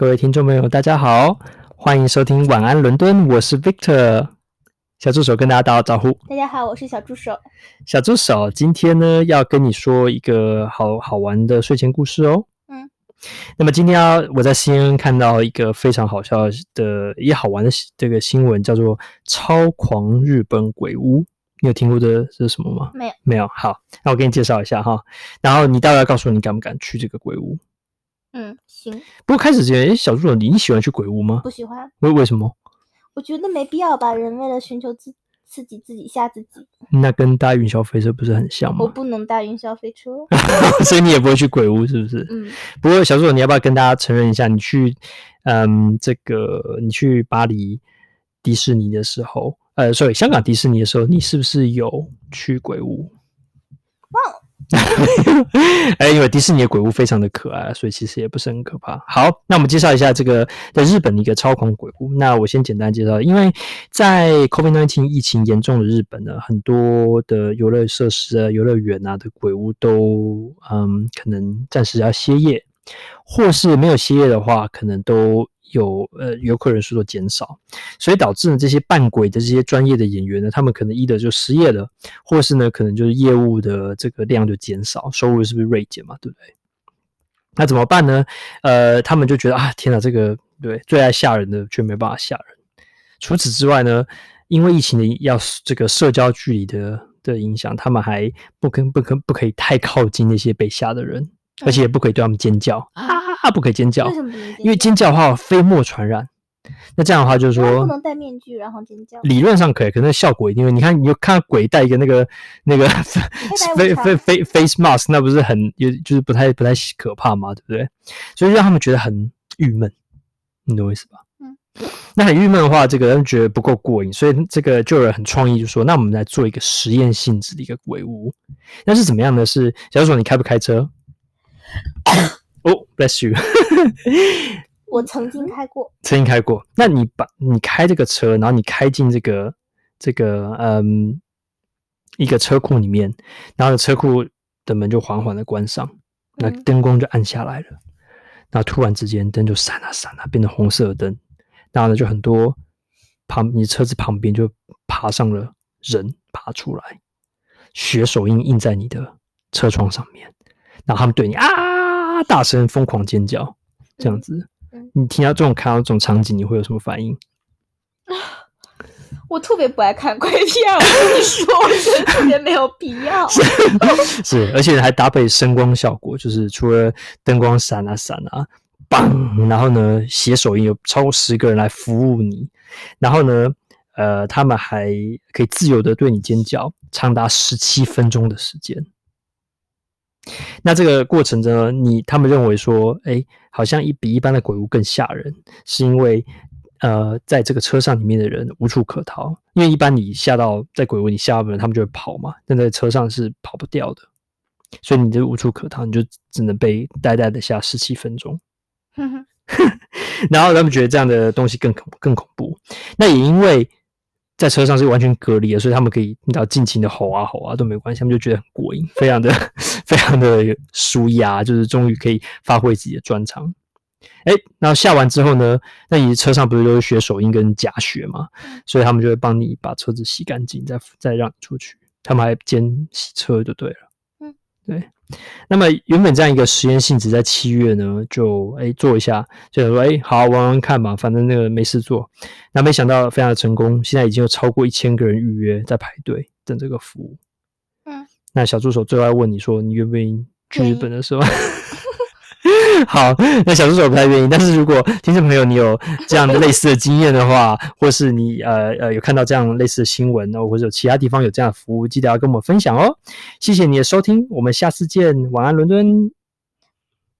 各位听众朋友，大家好，欢迎收听晚安伦敦，我是 Victor。小助手跟大家打个招呼。大家好，我是小助手。小助手今天呢要跟你说一个好好玩的睡前故事哦。嗯。那么今天要我在 CNN 看到一个非常好笑的、也好玩的这个新闻，叫做“超狂日本鬼屋”。你有听过这是什么吗？没有。没有。好，那我给你介绍一下哈。然后你待会要告诉我你敢不敢去这个鬼屋。嗯，行。不过开始之前，小助手，你喜欢去鬼屋吗？不喜欢。为为什么？我觉得没必要吧人为了寻求自刺激自己吓自己。那跟搭云霄飞车不是很像吗？我不能搭云霄飞车，所以你也不会去鬼屋，是不是？嗯。不过小助手，你要不要跟大家承认一下，你去嗯这个你去巴黎迪士尼的时候，呃，sorry，香港迪士尼的时候，你是不是有去鬼屋？哇。哎，因为迪士尼的鬼屋非常的可爱，所以其实也不是很可怕。好，那我们介绍一下这个在日本的一个超狂鬼屋。那我先简单介绍，因为在 COVID-19 疫情严重的日本呢，很多的游乐设施啊、游乐园啊的鬼屋都嗯，可能暂时要歇业，或是没有歇业的话，可能都。有呃游客人数的减少，所以导致呢这些扮鬼的这些专业的演员呢，他们可能一的就失业了，或是呢可能就是业务的这个量就减少，收入是不是锐减嘛？对不对？那怎么办呢？呃，他们就觉得啊，天哪，这个对最爱吓人的却没办法吓人。除此之外呢，因为疫情的要这个社交距离的的影响，他们还不可不可不可以太靠近那些被吓的人，而且也不可以对他们尖叫。他不可以尖叫，为什么？因为尖叫？的话飞沫传染。那这样的话就是说，不能戴面具然后尖叫。理论上可以，可是效果一定会。你看，你就看鬼戴一个那个那个 face face face mask，那不是很有就是不太不太可怕吗？对不对？所以让他们觉得很郁闷，你懂我意思吧？那很郁闷的话，这个人觉得不够过瘾，所以这个就有人很创意，就说：“那我们来做一个实验性质的一个鬼屋。”那是怎么样呢？是假如说你开不开车？哦、oh，bless you。我曾经开过，曾经开过。那你把你开这个车，然后你开进这个这个嗯一个车库里面，然后车库的门就缓缓的关上，那灯光就暗下来了。然后突然之间灯就闪啊闪啊，变成红色的灯。然后呢，就很多旁你车子旁边就爬上了人，爬出来，血手印印在你的车窗上面。然后他们对你啊。大声疯狂尖叫，这样子，你听到这种看到这种场景，你会有什么反应？我特别不爱看鬼片，我跟你说，我觉得特别没有必要。是，而且还搭配声光效果，就是除了灯光闪啊闪啊，棒，然后呢，写手印有超过十个人来服务你，然后呢，呃，他们还可以自由的对你尖叫，长达十七分钟的时间。那这个过程中，你他们认为说，哎、欸，好像一比一般的鬼屋更吓人，是因为呃，在这个车上里面的人无处可逃，因为一般你吓到在鬼屋你吓到的人，他们就会跑嘛，但在车上是跑不掉的，所以你就无处可逃，你就只能被呆呆的吓十七分钟。然后他们觉得这样的东西更恐更恐怖，那也因为。在车上是完全隔离的，所以他们可以你知道尽情的吼啊吼啊都没关系，他们就觉得很过瘾，非常的 非常的舒压，就是终于可以发挥自己的专长。哎，然后下完之后呢，那你车上不是都是学手印跟假血嘛，所以他们就会帮你把车子洗干净，再再让你出去。他们还兼洗车就对了。嗯，对。那么原本这样一个实验性质，在七月呢，就哎做一下，就说哎好玩玩看吧，反正那个没事做。那没想到非常的成功，现在已经有超过一千个人预约在排队等这个服务。嗯，那小助手最后要问你说，你愿不愿意去日本的时候？好，那小助手不太愿意，但是如果听众朋友你有这样的类似的经验的话，或是你呃呃有看到这样类似的新闻哦，或者有其他地方有这样的服务，记得要跟我们分享哦。谢谢你的收听，我们下次见，晚安，伦敦。